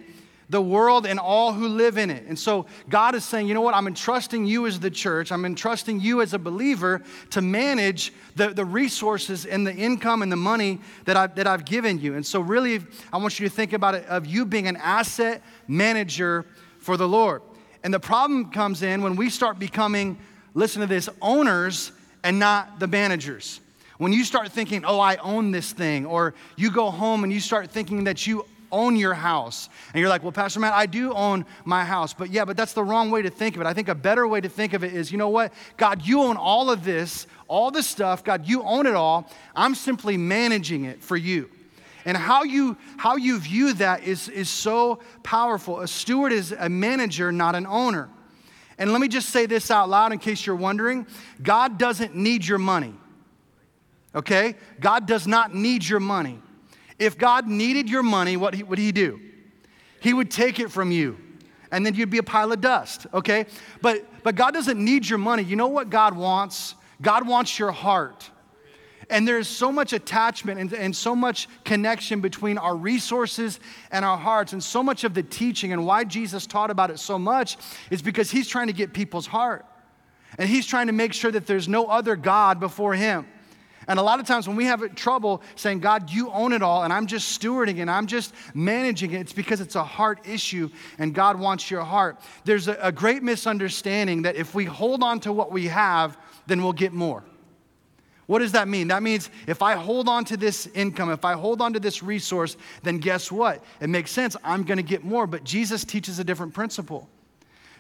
the world and all who live in it. And so God is saying, you know what? I'm entrusting you as the church, I'm entrusting you as a believer to manage the, the resources and the income and the money that, I, that I've given you. And so, really, I want you to think about it of you being an asset manager for the Lord. And the problem comes in when we start becoming, listen to this, owners and not the managers. When you start thinking, oh, I own this thing, or you go home and you start thinking that you own your house. And you're like, well, Pastor Matt, I do own my house. But yeah, but that's the wrong way to think of it. I think a better way to think of it is, you know what? God, you own all of this, all this stuff. God, you own it all. I'm simply managing it for you. And how you, how you view that is, is so powerful. A steward is a manager, not an owner. And let me just say this out loud in case you're wondering God doesn't need your money. Okay? God does not need your money. If God needed your money, what would He do? He would take it from you, and then you'd be a pile of dust, okay? But, but God doesn't need your money. You know what God wants? God wants your heart. And there's so much attachment and, and, so much connection between our resources and our hearts. And so much of the teaching and why Jesus taught about it so much is because he's trying to get people's heart. And he's trying to make sure that there's no other God before him. And a lot of times when we have trouble saying, God, you own it all, and I'm just stewarding it, I'm just managing it, it's because it's a heart issue, and God wants your heart. There's a, a great misunderstanding that if we hold on to what we have, then we'll get more. What does that mean? That means if I hold on to this income, if I hold on to this resource, then guess what? It makes sense. I'm going to get more. But Jesus teaches a different principle.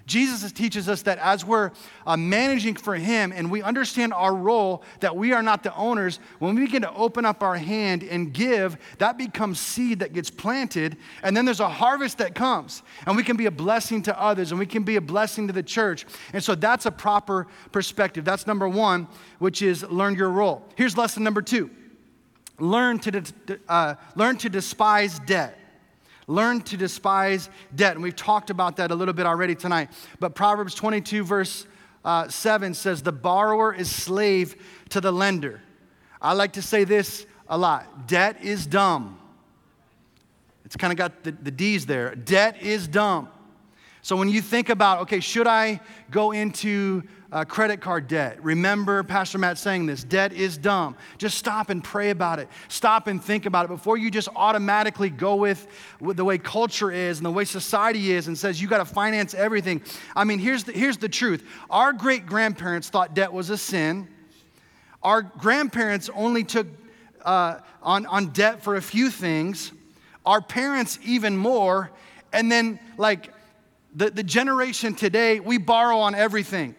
Jesus teaches us that as we're uh, managing for Him and we understand our role, that we are not the owners, when we begin to open up our hand and give, that becomes seed that gets planted. And then there's a harvest that comes. And we can be a blessing to others and we can be a blessing to the church. And so that's a proper perspective. That's number one, which is learn your role. Here's lesson number two learn to, uh, learn to despise debt. Learn to despise debt. And we've talked about that a little bit already tonight. But Proverbs 22, verse uh, 7 says, The borrower is slave to the lender. I like to say this a lot debt is dumb. It's kind of got the, the D's there. Debt is dumb. So when you think about, okay, should I go into uh, credit card debt. Remember Pastor Matt saying this debt is dumb. Just stop and pray about it. Stop and think about it before you just automatically go with, with the way culture is and the way society is and says you got to finance everything. I mean, here's the, here's the truth our great grandparents thought debt was a sin. Our grandparents only took uh, on, on debt for a few things, our parents, even more. And then, like, the, the generation today, we borrow on everything.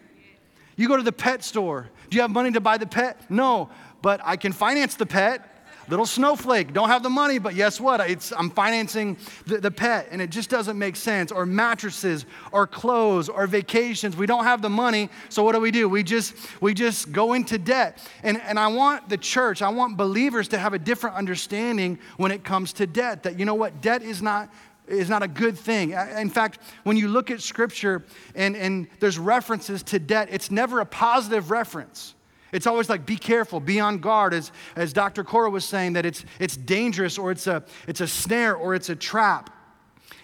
You go to the pet store. Do you have money to buy the pet? No, but I can finance the pet. Little snowflake, don't have the money, but guess what? It's, I'm financing the, the pet, and it just doesn't make sense. Or mattresses, or clothes, or vacations. We don't have the money, so what do we do? We just we just go into debt. And, and I want the church, I want believers to have a different understanding when it comes to debt. That you know what? Debt is not is not a good thing. In fact, when you look at scripture and, and there's references to debt, it's never a positive reference. It's always like, be careful, be on guard, as, as Dr. Cora was saying, that it's, it's dangerous or it's a, it's a snare or it's a trap.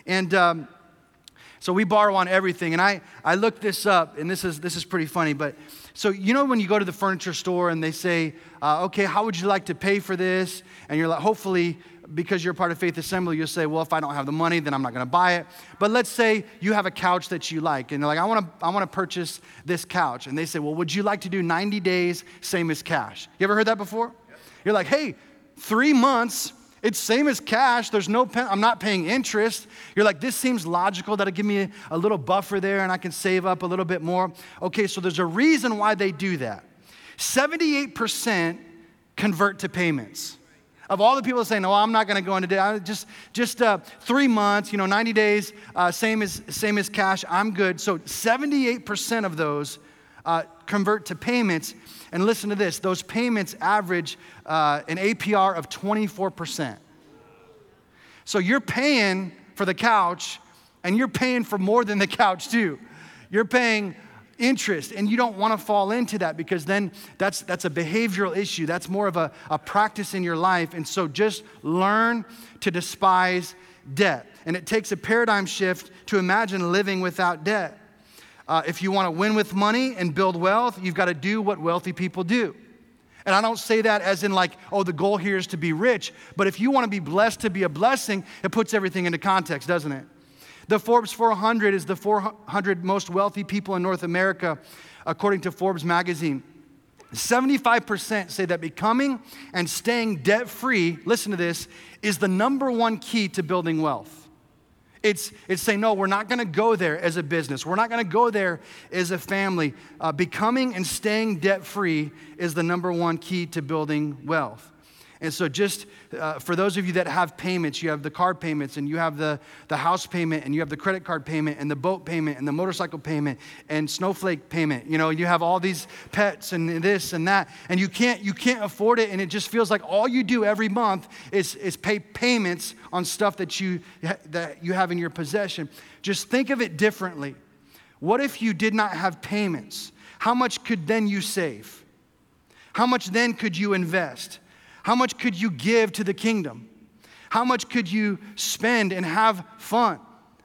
And um, so we borrow on everything. And I, I looked this up, and this is, this is pretty funny, but so you know when you go to the furniture store and they say, uh, okay, how would you like to pay for this? And you're like, hopefully because you're part of Faith Assembly, you'll say, well, if I don't have the money, then I'm not going to buy it. But let's say you have a couch that you like, and they're like, I want to I want to purchase this couch. And they say, well, would you like to do 90 days, same as cash? You ever heard that before? You're like, hey, three months, it's same as cash. There's no, pen, I'm not paying interest. You're like, this seems logical. That'll give me a, a little buffer there and I can save up a little bit more. Okay, so there's a reason why they do that. 78% convert to payments. Of all the people saying, "No, I'm not going to go into debt. Just, just uh, three months, you know, 90 days, uh, same as same as cash. I'm good." So 78% of those uh, convert to payments. And listen to this: those payments average uh, an APR of 24%. So you're paying for the couch, and you're paying for more than the couch too. You're paying interest and you don't want to fall into that because then that's that's a behavioral issue that's more of a, a practice in your life and so just learn to despise debt and it takes a paradigm shift to imagine living without debt uh, if you want to win with money and build wealth you've got to do what wealthy people do and I don't say that as in like, oh, the goal here is to be rich. But if you want to be blessed to be a blessing, it puts everything into context, doesn't it? The Forbes 400 is the 400 most wealthy people in North America, according to Forbes magazine. 75% say that becoming and staying debt free, listen to this, is the number one key to building wealth. It's, it's saying, no, we're not gonna go there as a business. We're not gonna go there as a family. Uh, becoming and staying debt free is the number one key to building wealth. And so, just uh, for those of you that have payments, you have the car payments, and you have the, the house payment, and you have the credit card payment, and the boat payment, and the motorcycle payment, and snowflake payment. You know, you have all these pets and this and that, and you can't, you can't afford it, and it just feels like all you do every month is, is pay payments on stuff that you, that you have in your possession. Just think of it differently. What if you did not have payments? How much could then you save? How much then could you invest? How much could you give to the kingdom? How much could you spend and have fun?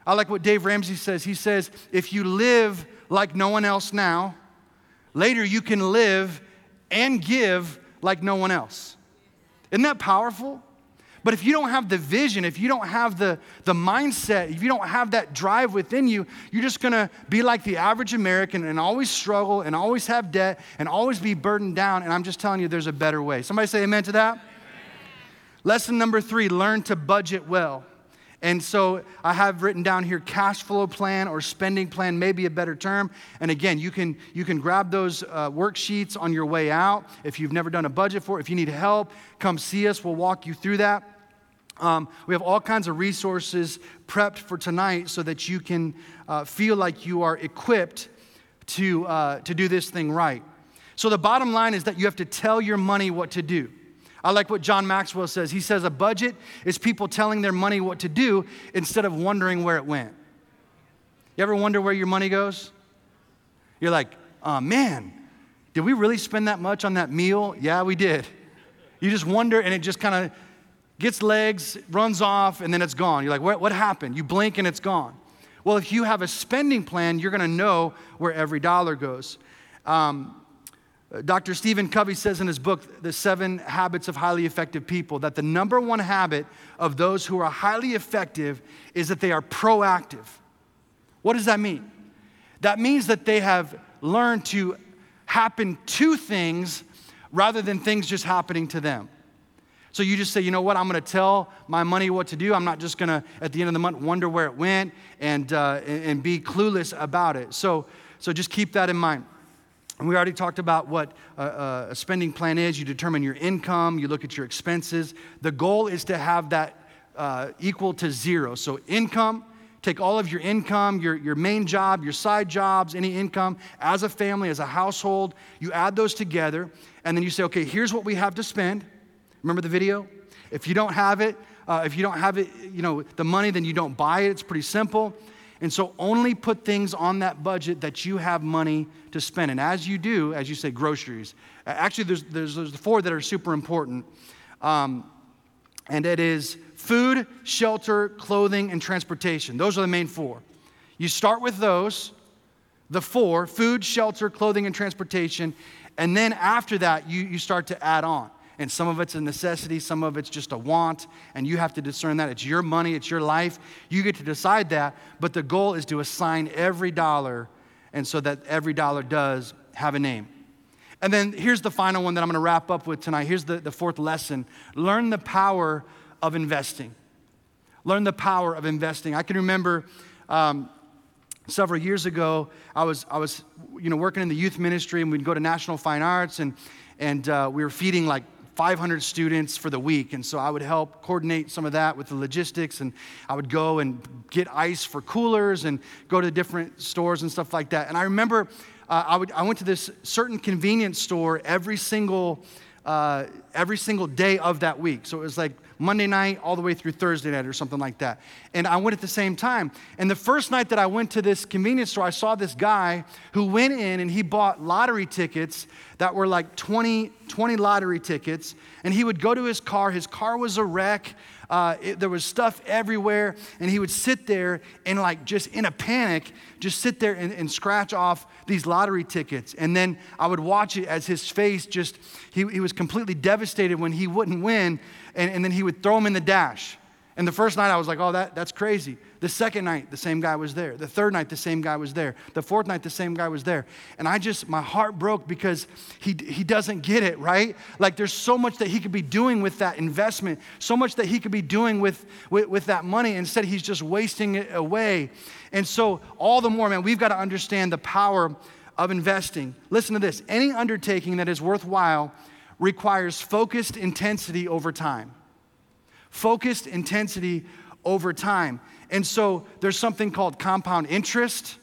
I like what Dave Ramsey says. He says, if you live like no one else now, later you can live and give like no one else. Isn't that powerful? But if you don't have the vision, if you don't have the, the mindset, if you don't have that drive within you, you're just gonna be like the average American and always struggle and always have debt and always be burdened down. And I'm just telling you, there's a better way. Somebody say amen to that? Amen. Lesson number three learn to budget well. And so I have written down here cash flow plan or spending plan, maybe a better term. And again, you can, you can grab those uh, worksheets on your way out. If you've never done a budget for it, if you need help, come see us. We'll walk you through that. Um, we have all kinds of resources prepped for tonight so that you can uh, feel like you are equipped to, uh, to do this thing right. So the bottom line is that you have to tell your money what to do. I like what John Maxwell says. He says a budget is people telling their money what to do instead of wondering where it went. You ever wonder where your money goes? You're like, oh man, did we really spend that much on that meal? Yeah, we did. You just wonder and it just kind of gets legs, runs off, and then it's gone. You're like, what, what happened? You blink and it's gone. Well, if you have a spending plan, you're going to know where every dollar goes. Um, Dr. Stephen Covey says in his book, The Seven Habits of Highly Effective People, that the number one habit of those who are highly effective is that they are proactive. What does that mean? That means that they have learned to happen to things rather than things just happening to them. So you just say, you know what, I'm gonna tell my money what to do. I'm not just gonna, at the end of the month, wonder where it went and, uh, and be clueless about it. So, so just keep that in mind. And we already talked about what a, a, spending plan is. You determine your income, you look at your expenses. The goal is to have that uh, equal to zero. So, income, take all of your income, your, your main job, your side jobs, any income, as a family, as a household, you add those together, and then you say, okay, here's what we have to spend. Remember the video? If you don't have it, uh, if you don't have it, you know, the money, then you don't buy it. It's pretty simple. And so only put things on that budget that you have money to spend. And as you do, as you say, groceries. Actually, there's, there's, there's four that are super important. Um, and it is food, shelter, clothing, and transportation. Those are the main four. You start with those, the four food, shelter, clothing, and transportation. And then after that, you, you start to add on and some of it's a necessity, some of it's just a want, and you have to discern that. It's your money, it's your life. You get to decide that, but the goal is to assign every dollar, and so that every dollar does have a name. And then here's the final one that I'm gonna wrap up with tonight. Here's the, the fourth lesson learn the power of investing. Learn the power of investing. I can remember. Um, several years ago, I was, I was you know, working in the youth ministry, and we'd go to National Fine Arts, and, and uh, we were feeding like 500 students for the week. And so I would help coordinate some of that with the logistics. And I would go and get ice for coolers and go to different stores and stuff like that. And I remember uh, I, would, I went to this certain convenience store every single, uh, every single day of that week. So it was like Monday night all the way through Thursday night or something like that. And I went at the same time. And the first night that I went to this convenience store, I saw this guy who went in and he bought lottery tickets that were like 20, 20 lottery tickets. And he would go to his car. His car was a wreck. Uh, it, there was stuff everywhere. And he would sit there and, like, just in a panic, just sit there and, and scratch off these lottery tickets. And then I would watch it as his face just, he, he was completely devastated when he wouldn't win and, and then he would throw them in the dash. And the first night I was like, oh, that, that's crazy. The second night, the same guy was there. The third night, the same guy was there. The fourth night, the same guy was there. And I just, my heart broke because he, he doesn't get it, right? Like there's so much that he could be doing with that investment, so much that he could be doing with, with, with that money. Instead, he's just wasting it away. And so, all the more, man, we've got to understand the power of investing. Listen to this any undertaking that is worthwhile requires focused intensity over time. Focused intensity over time. And so there's something called compound interest.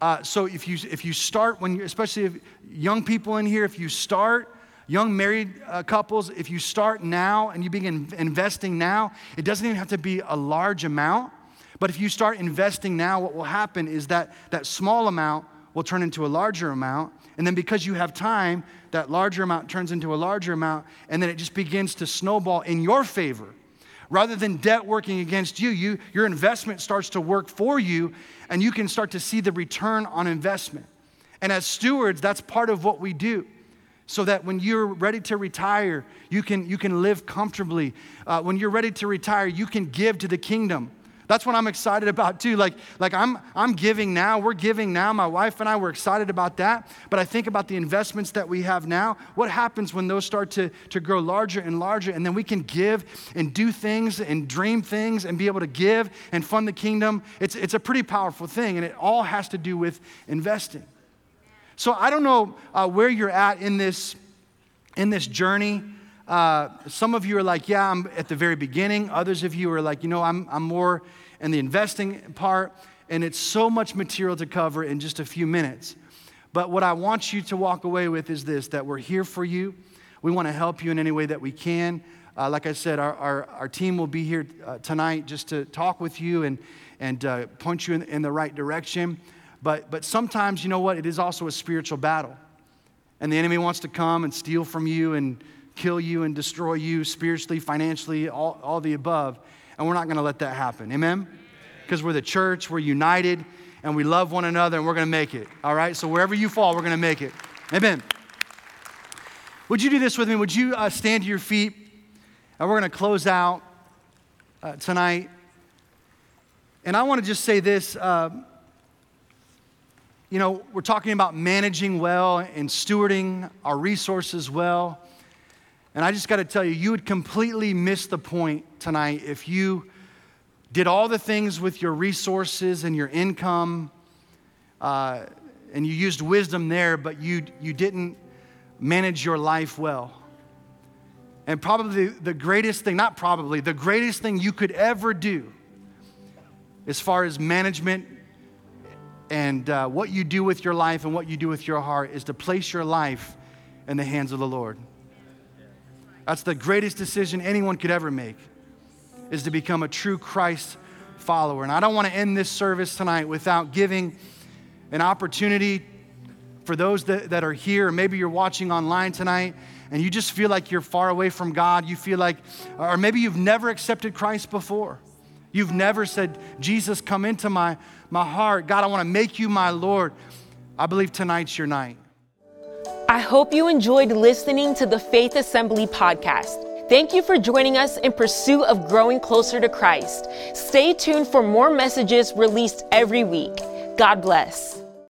Uh, so if you, if you start when especially if young people in here, if you start, young married uh, couples, if you start now and you begin investing now, it doesn't even have to be a large amount. But if you start investing now, what will happen is that that small amount will turn into a larger amount. And then because you have time, that larger amount turns into a larger amount, and then it just begins to snowball in your favor. Rather than debt working against you, you your investment starts to work for you, and you can start to see the return on investment. And as stewards, that's part of what we do. so that when you're ready to retire, you can, you can live comfortably. Uh, when you're ready to retire, you can give to the kingdom. That's what I'm excited about too. Like, like I'm, I'm giving now. We're giving now. My wife and I, we're excited about that. But I think about the investments that we have now. What happens when those start to, to grow larger and larger? And then we can give and do things and dream things and be able to give and fund the kingdom. It's, it's a pretty powerful thing. And it all has to do with investing. So I don't know uh, where you're at in this, in this journey. Uh, some of you are like, yeah, I'm at the very beginning. Others of you are like, you know, I'm, I'm more in the investing part. And it's so much material to cover in just a few minutes. But what I want you to walk away with is this that we're here for you. We want to help you in any way that we can. Uh, like I said, our, our, our, team will be here uh, tonight just to talk with you and, and uh, point you in, in the right direction. But, but sometimes, you know what? It is also a spiritual battle. And the enemy wants to come and steal from you and kill you and destroy you spiritually, financially, all, all the above. And we're not going to let that happen. Amen? Because we're the church, we're united, and we love one another, and we're going to make it. All right? So wherever you fall, we're going to make it. Amen. Would you do this with me? Would you uh, stand to your feet? And we're going to close out uh, tonight. And I want to just say this. Uh, you know, we're talking about managing well and stewarding our resources well. And I just got to tell you, you would completely miss the point tonight if you did all the things with your resources and your income uh, and you used wisdom there, but you, you didn't manage your life well. And probably the greatest thing, not probably, the greatest thing you could ever do as far as management and uh, what you do with your life and what you do with your heart is to place your life in the hands of the Lord. That's the greatest decision anyone could ever make, is to become a true Christ follower. And I don't want to end this service tonight without giving an opportunity for those that, that are here, maybe you're watching online tonight and you just feel like you're far away from God. You feel like, or maybe you've never accepted Christ before. You've never said, Jesus, come into my, my heart. God, I want to make you my Lord. I believe tonight's your night. I hope you enjoyed listening to the Faith Assembly podcast. Thank you for joining us in pursuit of growing closer to Christ. Stay tuned for more messages released every week. God bless.